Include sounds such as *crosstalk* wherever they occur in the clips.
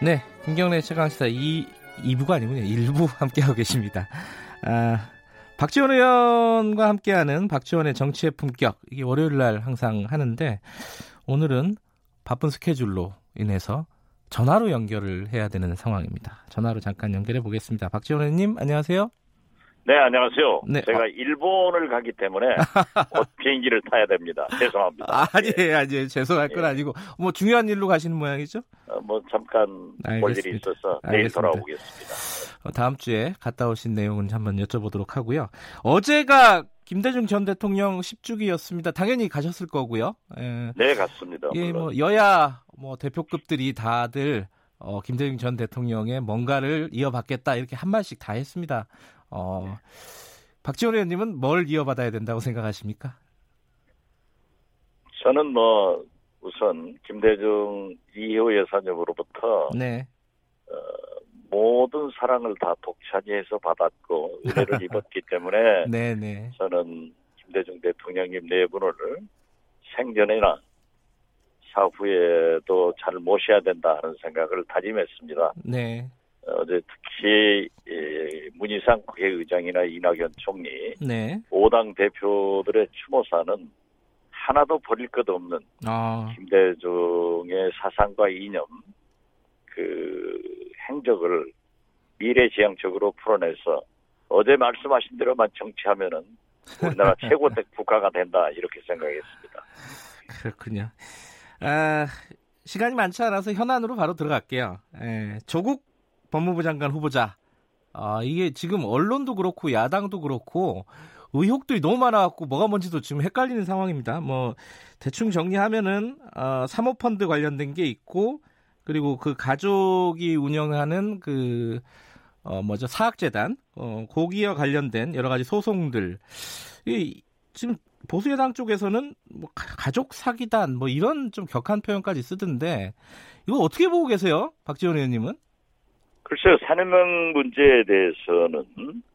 네, 김경래 최강시사 2, 2부가 아니군요. 1부 *laughs* 함께하고 계십니다. 아, 박지원 의원과 함께하는 박지원의 정치의 품격. 이게 월요일 날 항상 하는데, 오늘은 바쁜 스케줄로 인해서 전화로 연결을 해야 되는 상황입니다. 전화로 잠깐 연결해 보겠습니다. 박지원 의원님, 안녕하세요. 네, 안녕하세요. 네, 제가 어. 일본을 가기 때문에 *laughs* 곧 비행기를 타야 됩니다. 죄송합니다. 아니에요, 아니에요. 죄송할 건 예. 아니고, 뭐 중요한 일로 가시는 모양이죠? 어, 뭐 잠깐 볼 일이 알겠습니다. 있어서 내일 알겠습니다. 돌아오겠습니다. 어, 다음 주에 갔다 오신 내용은 한번 여쭤보도록 하고요. 어제가 김대중 전 대통령 10주기였습니다. 당연히 가셨을 거고요. 예, 네, 갔습니다. 예, 물론. 뭐 여야 뭐 대표급들이 다들 어, 김대중 전 대통령의 뭔가를 이어받겠다 이렇게 한 말씩 다 했습니다. 어, 박지원 의원님은 뭘 이어받아야 된다고 생각하십니까? 저는 뭐 우선 김대중 이호 여사님으로부터 네, 모든 사랑을 다 독차지해서 받았고 은혜를 *laughs* 입었기 때문에 네, 네, 저는 김대중 대통령님 네 분을 생전이나 사후에도 잘 모셔야 된다 하는 생각을 다짐했습니다. 네, 어제 특히 예, 문희상 국회의장이나 이낙연 총리, 네. 5당 대표들의 추모사는 하나도 버릴 것 없는 아, 김대중의 사상과 이념, 그 행적을 미래지향적으로 풀어내서 어제 말씀하신 대로만 정치하면은 우리나라 *laughs* 최고 국가가 된다 이렇게 생각했습니다. 그렇군요. 아, 시간이 많지 않아서 현안으로 바로 들어갈게요. 예, 조국 법무부 장관 후보자. 아, 이게 지금 언론도 그렇고 야당도 그렇고 의혹들이 너무 많아갖고 뭐가 뭔지도 지금 헷갈리는 상황입니다. 뭐 대충 정리하면은 어, 사모펀드 관련된 게 있고 그리고 그 가족이 운영하는 그 어, 뭐죠 사학재단 어, 고기와 관련된 여러 가지 소송들 이 지금 보수여당 쪽에서는 뭐 가- 가족 사기단 뭐 이런 좀 격한 표현까지 쓰던데 이거 어떻게 보고 계세요, 박지원 의원님은? 글쎄요, 산업명 문제에 대해서는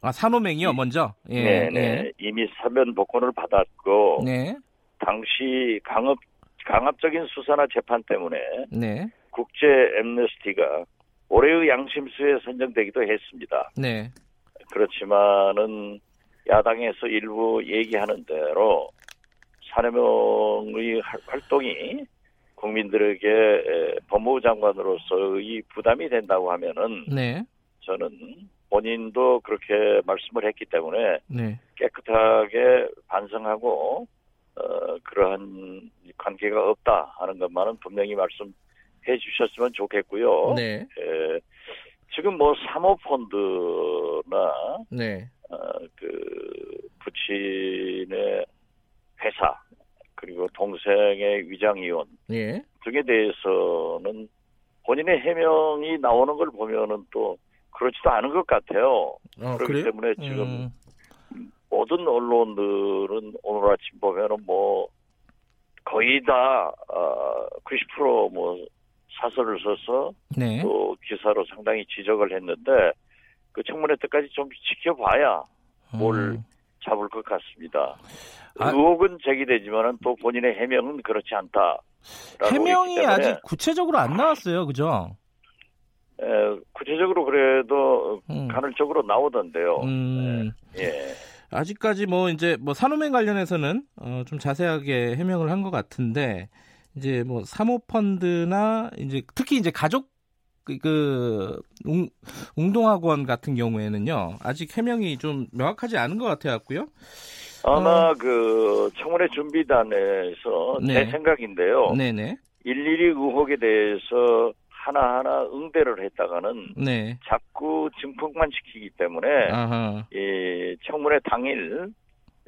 아 산호맹이요, 먼저. 예, 네, 네, 이미 사면 복권을 받았고 네, 당시 강압 강압적인 수사나 재판 때문에 네, 국제 엠네스티가 올해의 양심수에 선정되기도 했습니다. 네, 그렇지만은 야당에서 일부 얘기하는 대로 산해명의 할- 활동이 국민들에게 에, 법무부 장관으로서의 부담이 된다고 하면은 네, 저는 본인도 그렇게 말씀을 했기 때문에 네, 깨끗하게 반성하고 어, 그러한 관계가 없다 하는 것만은 분명히 말씀해 주셨으면 좋겠고요. 네, 에, 지금 뭐 사모펀드나 네, 어, 그 부친의 회사 그리고 동생의 위장이원 예, 등에 대해서는 본인의 해명이 나오는 걸 보면은 또 그렇지도 않은 것 같아요. 어, 그렇기 그래요? 때문에 지금 음, 모든 언론들은 오늘 아침 보면은 뭐 거의 다 어, 90%뭐 사설을 써서 네, 또 기사로 상당히 지적을 했는데 그 청문회 때까지 좀 지켜봐야 뭘 음, 잡을 것 같습니다. 아- 의혹은 제기되지만은 또 본인의 해명은 그렇지 않다. 해명이 아직 구체적으로 안 나왔어요, 그죠? 에, 구체적으로 그래도 음, 간헐적으로 나오던데요. 음, 예. 아직까지 뭐 이제 뭐 산호맹 관련해서는 어, 좀 자세하게 해명을 한 것 같은데 이제 뭐 사모펀드나 이제 특히 이제 가족 그, 그 웅, 웅동학원 같은 경우에는요 아직 해명이 좀 명확하지 않은 것 같아 갖고요. 아마 그 청문회 준비단에서 네. 제 생각인데요. 네네 일일이 의혹에 대해서 하나하나 응대를 했다가는 네 자꾸 증폭만 시키기 때문에 아하 이 청문회 당일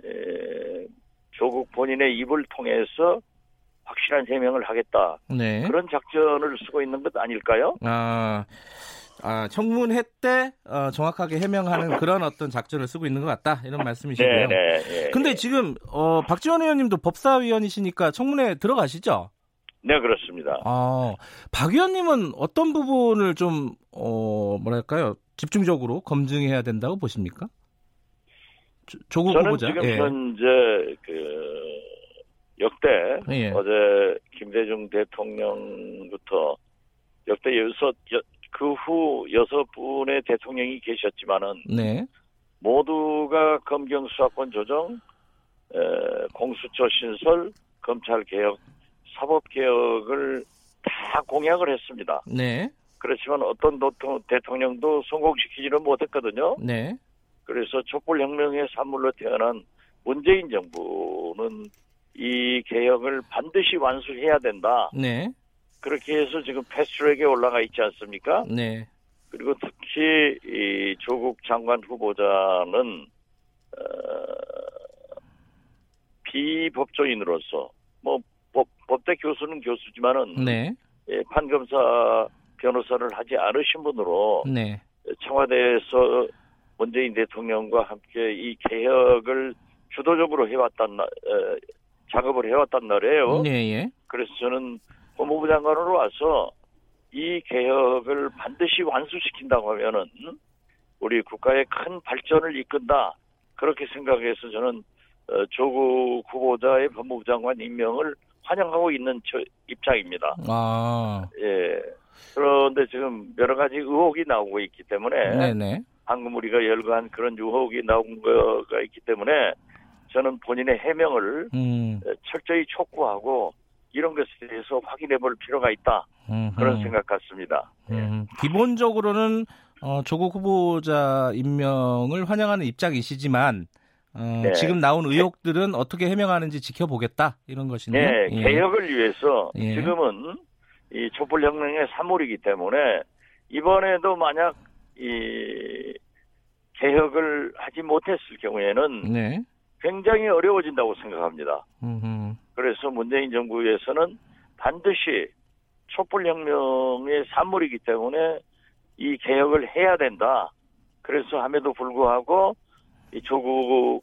에, 조국 본인의 입을 통해서 확실한 해명을 하겠다 네. 그런 작전을 쓰고 있는 것 아닐까요? 아, 아 청문회 때 어, 정확하게 해명하는 그런 어떤 작전을 쓰고 있는 것 같다 이런 말씀이시고요. 네네. 예, 근데 예. 지금 어, 박지원 의원님도 법사위원이시니까 청문회 들어가시죠? 네 그렇습니다. 아, 박 의원님은 어떤 부분을 좀 어, 뭐랄까요 집중적으로 검증해야 된다고 보십니까? 조- 조국 저는 후보자. 지금 예. 현재 그 역대 예. 어제 김대중 대통령부터 역대 여섯 그 후 여섯 분의 대통령이 계셨지만은 네. 모두가 검경 수사권 조정, 에, 공수처 신설, 검찰 개혁, 사법 개혁을 다 공약을 했습니다. 네. 그렇지만 어떤 대통령도 성공시키지는 못했거든요. 네. 그래서 촛불혁명의 산물로 태어난 문재인 정부는 이 개혁을 반드시 완수해야 된다. 네. 그렇게 해서 지금 패스트트랙에 올라가 있지 않습니까? 네. 그리고 특히 이 조국 장관 후보자는 어, 비법조인으로서 뭐 법, 법대 교수는 교수지만은 네. 예, 판검사 변호사를 하지 않으신 분으로 네. 청와대에서 문재인 대통령과 함께 이 개혁을 주도적으로 해왔단 날, 에, 작업을 해왔단 말이에요. 네, 예. 그래서 저는 법무부 장관으로 와서 이 개혁을 반드시 완수시킨다고 하면은 우리 국가의 큰 발전을 이끈다 그렇게 생각해서 저는 어, 조국 후보자의 법무부 장관 임명을 환영하고 있는 저 입장입니다. 아, 예. 그런데 지금 여러 가지 의혹이 나오고 있기 때문에 네네. 방금 우리가 열거한 그런 의혹이 나온 거가 있기 때문에 저는 본인의 해명을 음, 철저히 촉구하고 이런 것에 대해서 확인해 볼 필요가 있다. 음, 그런 음. 생각 같습니다. 예. 음, 기본적으로는 어, 조국 후보자 임명을 환영하는 입장이시지만 어, 네. 지금 나온 의혹들은 어떻게 해명하는지 지켜보겠다 이런 것이네요. 네, 예. 개혁을 위해서 예. 지금은 이 촛불혁명의 산물이기 때문에 이번에도 만약 이 개혁을 하지 못했을 경우에는 네. 굉장히 어려워진다고 생각합니다. 음흠. 그래서 문재인 정부에서는 반드시 촛불혁명의 산물이기 때문에 이 개혁을 해야 된다. 그래서 함에도 불구하고 이 조국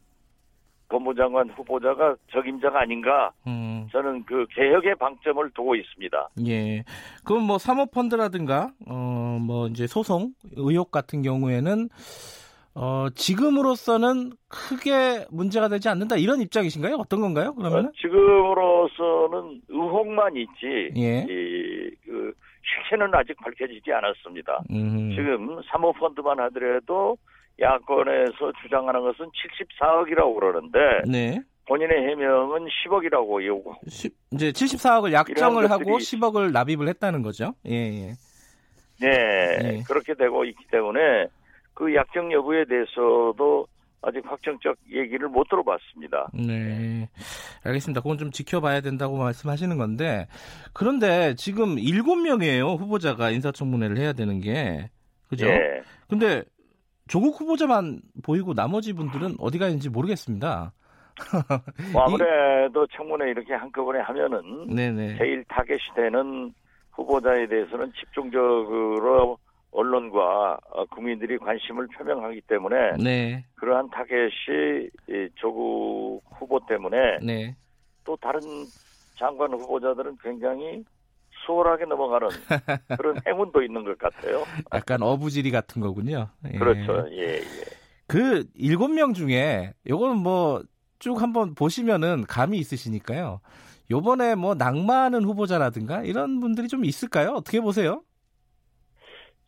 법무장관 후보자가 적임자가 아닌가 음, 저는 그 개혁의 방점을 두고 있습니다. 예. 그럼 뭐 사모펀드라든가 어, 뭐 이제 소송 의혹 같은 경우에는 어, 지금으로서는 크게 문제가 되지 않는다 이런 입장이신가요? 어떤 건가요? 그러면은? 어, 지금으로서는 의혹만 있지 예. 이 그 실체는 아직 밝혀지지 않았습니다. 음. 지금 사모펀드만 하더라도 야권에서 주장하는 것은 74억이라고 그러는데 네. 본인의 해명은 10억이라고 요구. 시- 이제 74억을 약정을 하고 것들이 10억을 납입을 했다는 거죠. 예, 예. 네, 네. 그렇게 되고 있기 때문에 그 약정 여부에 대해서도 아직 확정적 얘기를 못 들어봤습니다. 네. 알겠습니다. 그건 좀 지켜봐야 된다고 말씀하시는 건데, 그런데 지금 7명이에요, 후보자가 인사청문회를 해야 되는 게. 그죠? 예. 근데 조국 후보자만 보이고 나머지 분들은 어디 가 있는지 모르겠습니다. *laughs* 뭐 아무래도 청문회 이렇게 한꺼번에 하면은 네네. 제일 타겟이 되는 후보자에 대해서는 집중적으로 국민들이 관심을 표명하기 때문에 네. 그러한 타겟이 이 조국 후보 때문에 네. 또 다른 장관 후보자들은 굉장히 수월하게 넘어가는 *laughs* 그런 행운도 있는 것 같아요. 약간 어부지리 같은 거군요. 예. 그렇죠. 예, 예. 그 일곱 명 중에 요거는 뭐 쭉 한번 보시면은 감이 있으시니까요. 요번에 뭐 낙마하는 후보자라든가 이런 분들이 좀 있을까요? 어떻게 보세요?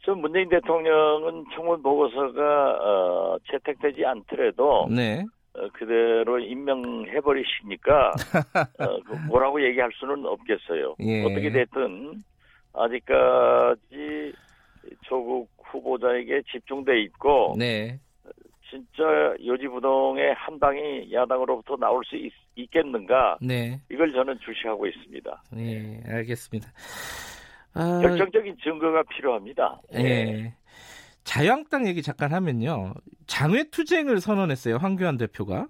전 문재인 대통령은 청문 보고서가 어, 채택되지 않더라도 네. 어, 그대로 임명해버리시니까 *laughs* 어, 그 뭐라고 얘기할 수는 없겠어요. 예. 어떻게 됐든 아직까지 조국 후보자에게 집중돼 있고 네. 진짜 요지부동의 한 방이 야당으로부터 나올 수 있, 겠는가 네. 이걸 저는 주시하고 있습니다. 네, 알겠습니다. 아, 결정적인 증거가 필요합니다. 예. 자유한국당 얘기 잠깐 하면요. 장외 투쟁을 선언했어요. 황교안 대표가.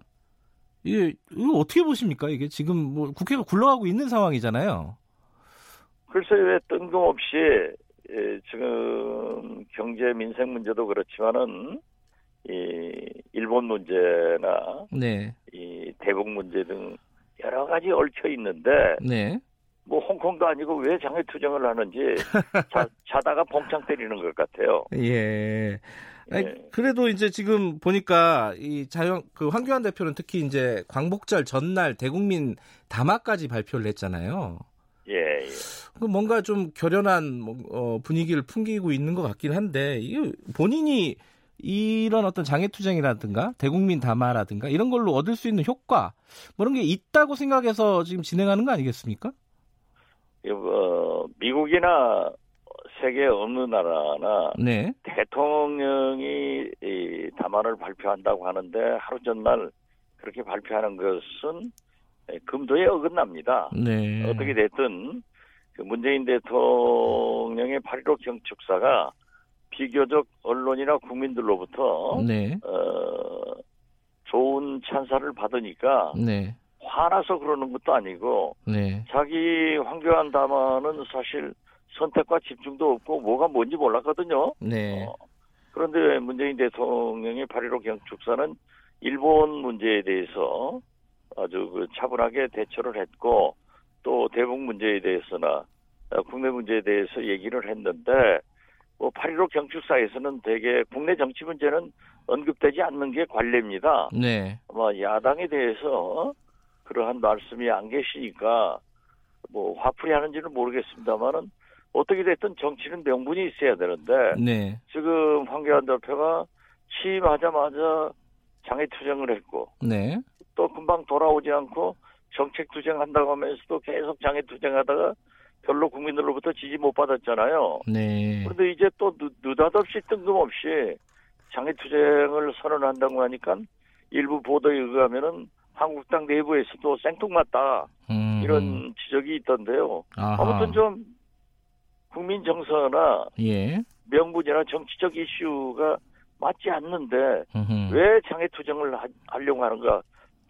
이게 이거 어떻게 보십니까? 이게 지금 뭐 국회가 굴러가고 있는 상황이잖아요. 글쎄 왜 뜬금없이 예, 지금 경제 민생 문제도 그렇지만은 이 일본 문제나 네. 이 대북 문제 등 여러 가지 얽혀 있는데 네. 뭐 홍콩도 아니고 왜 장외 투쟁을 하는지 *laughs* 자, 자다가 봉창 때리는 것 같아요. 예. 아니, 예. 그래도 이제 지금 보니까 이 자유 그 황교안 대표는 특히 이제 광복절 전날 대국민 담화까지 발표를 했잖아요. 예, 예. 그 뭔가 좀 결연한 뭐, 어, 분위기를 풍기고 있는 것 같긴 한데 이게 본인이 이런 어떤 장애투쟁이라든가 대국민 담화라든가 이런 걸로 얻을 수 있는 효과 뭐 그런 게 있다고 생각해서 지금 진행하는 거 아니겠습니까? 어, 미국이나 세계 어느 나라나 네. 대통령이 이 담화를 발표한다고 하는데 하루 전날 그렇게 발표하는 것은 금도에 어긋납니다. 네. 어떻게 됐든 그 문재인 대통령의 8.15 경축사가 비교적 언론이나 국민들로부터 네. 어, 좋은 찬사를 받으니까 네. 화나서 그러는 것도 아니고 네. 자기 황교안 담화는 사실 선택과 집중도 없고 뭐가 뭔지 몰랐거든요. 네. 어, 그런데 문재인 대통령의 8.15 경축사는 일본 문제에 대해서 아주 그 차분하게 대처를 했고 또 대북 문제에 대해서나 어, 국내 문제에 대해서 얘기를 했는데 뭐8.15 경축사에서는 대개 국내 정치 문제는 언급되지 않는 게 관례입니다. 네. 아마 야당에 대해서 그러한 말씀이 안 계시니까 뭐 화풀이 하는지는 모르겠습니다만은 어떻게 됐든 정치는 명분이 있어야 되는데 네. 지금 황교안 대표가 취임하자마자 장애 투쟁을 했고 네. 또 금방 돌아오지 않고 정책 투쟁한다고 하면서도 계속 장애 투쟁하다가 별로 국민들로부터 지지 못 받았잖아요. 네. 그런데 이제 또 느, 느닷없이 뜬금없이 장애 투쟁을 선언한다고 하니까 일부 보도에 의하면은 한국당 내부에서도 생뚱맞다 음. 이런 지적이 있던데요. 아하. 아무튼 좀 국민 정서나 예. 명분이나 정치적 이슈가 맞지 않는데 음흠. 왜 장애 투쟁을 하, 하려고 하는가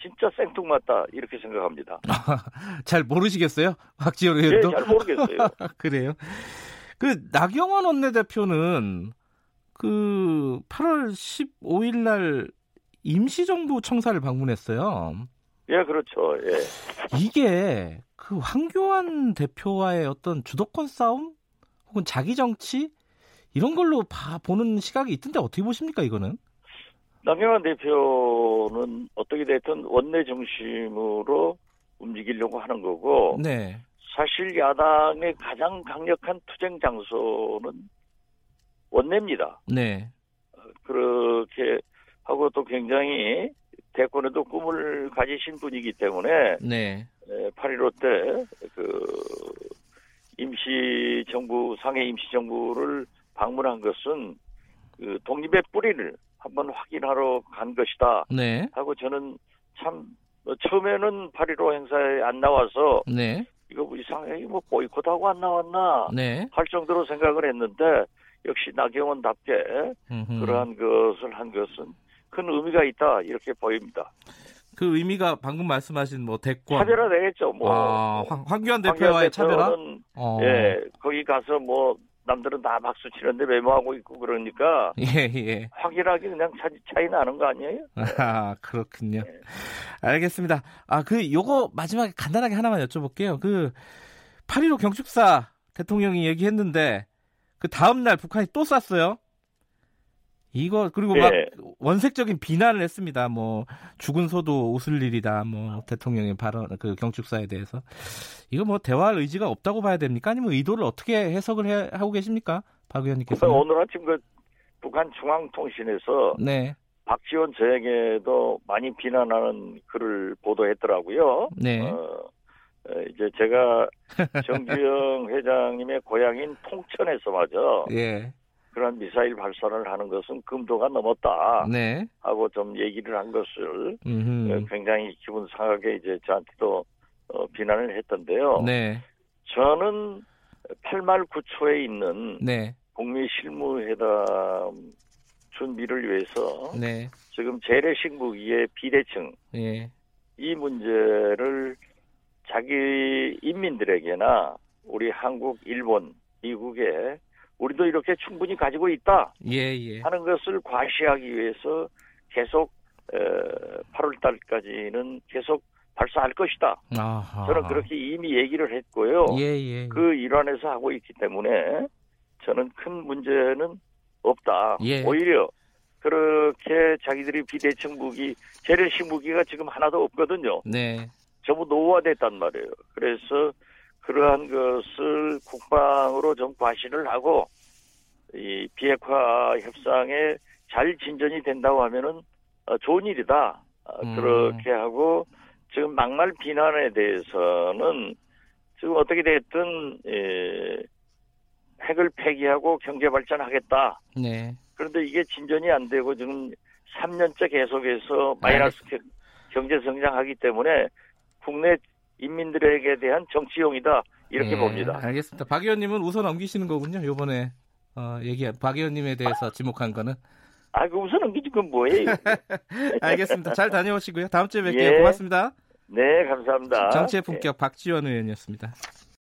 진짜 생뚱맞다 이렇게 생각합니다. *laughs* 잘 모르시겠어요? 박지원 예, 의원도? 잘 모르겠어요. *laughs* 그래요. 그 나경원 원내대표는 그 8월 15일 날 임시정부 청사를 방문했어요. 예, 그렇죠. 예. 이게 그 황교안 대표와의 어떤 주도권 싸움 혹은 자기 정치 이런 걸로 봐 보는 시각이 있던데 어떻게 보십니까 이거는? 남경환 대표는 어떻게 됐든 원내 중심으로 움직이려고 하는 거고 네. 사실 야당의 가장 강력한 투쟁 장소는 원내입니다. 네. 그렇게 하고 또 굉장히 대권에도 꿈을 가지신 분이기 때문에 네. 8.15 때 그 임시정부 상해 임시정부를 방문한 것은 그 독립의 뿌리를 한번 확인하러 간 것이다 네. 하고 저는 참 어, 처음에는 8.15 행사에 안 나와서 네. 이거 뭐 이상하게 뭐 보이콧하고 안 나왔나 네. 할 정도로 생각을 했는데 역시 나경원답게 음흠. 그러한 것을 한 것은 큰 의미가 있다 이렇게 보입니다. 그 의미가 방금 말씀하신 뭐 대권 차별화 되겠죠. 뭐 아, 황, 황교안 대표와의 차별화? 어. 예, 거기 가서 뭐 남들은 다 박수 치는데 메모하고 있고 그러니까 예, 예. 확인하기 그냥 차, 차이 나는 거 아니에요? 아, 그렇군요. 네. 알겠습니다. 아, 그, 요거 마지막에 간단하게 하나만 여쭤볼게요. 그, 8.15 경축사 대통령이 얘기했는데, 그 다음 날 북한이 또 쐈어요. 이거, 그리고 막 예. 원색적인 비난을 했습니다. 뭐, 죽은 소도 웃을 일이다. 뭐, 대통령의 발언, 그 경축사에 대해서. 이거 뭐, 대화할 의지가 없다고 봐야 됩니까? 아니면 의도를 어떻게 해석을 해, 하고 계십니까? 박 의원님께서. 오늘 아침 그 북한 중앙통신에서 네. 박지원 저에게도 많이 비난하는 글을 보도했더라고요. 네. 어, 어, 이제 제가 *laughs* 정주영 회장님의 고향인 통천에서 마저 예. 그런 미사일 발사를 하는 것은 금도가 넘었다 네. 하고 좀 얘기를 한 것을 음흠. 어, 굉장히 기분 상하게 이제 저한테도 어, 비난을 했던데요. 네. 저는 8말 9초에 있는 네. 북미 실무회담 준비를 위해서 네. 지금 재래식 무기의 비대칭 예. 이 문제를 자기 인민들에게나 우리 한국, 일본, 미국에 우리도 이렇게 충분히 가지고 있다 예, 예. 하는 것을 과시하기 위해서 계속 8월 달까지는 계속 발사할 것이다. 아하. 저는 그렇게 이미 얘기를 했고요. 예, 예. 그 일환에서 하고 있기 때문에 저는 큰 문제는 없다. 예. 오히려 그렇게 자기들이 비대칭 무기, 재래식 무기가 지금 하나도 없거든요. 네. 전부 노후화됐단 말이에요. 그래서 그러한 것을 국방으로 좀 과신을 하고 이 비핵화 협상에 잘 진전이 된다고 하면은 어, 좋은 일이다. 어, 음. 그렇게 하고 지금 막말 비난에 대해서는 지금 어떻게 됐든 예, 핵을 폐기하고 경제 발전하겠다. 네. 그런데 이게 진전이 안 되고 지금 3년째 계속해서 마이너스 겨- 경제 성장하기 때문에 국내 인민들에게 대한 정치용이다 이렇게 예, 봅니다. 알겠습니다. 박 의원님은 웃어 넘기시는 거군요. 요번에 어, 얘기 박 의원님에 대해서 지목한 거는. 아, 그 우선 넘기지 그건 뭐예요? *laughs* 알겠습니다. 잘 다녀오시고요. 다음 주에 뵐게요. 예. 고맙습니다. 네, 감사합니다. 정치의 품격 박지원 의원이었습니다.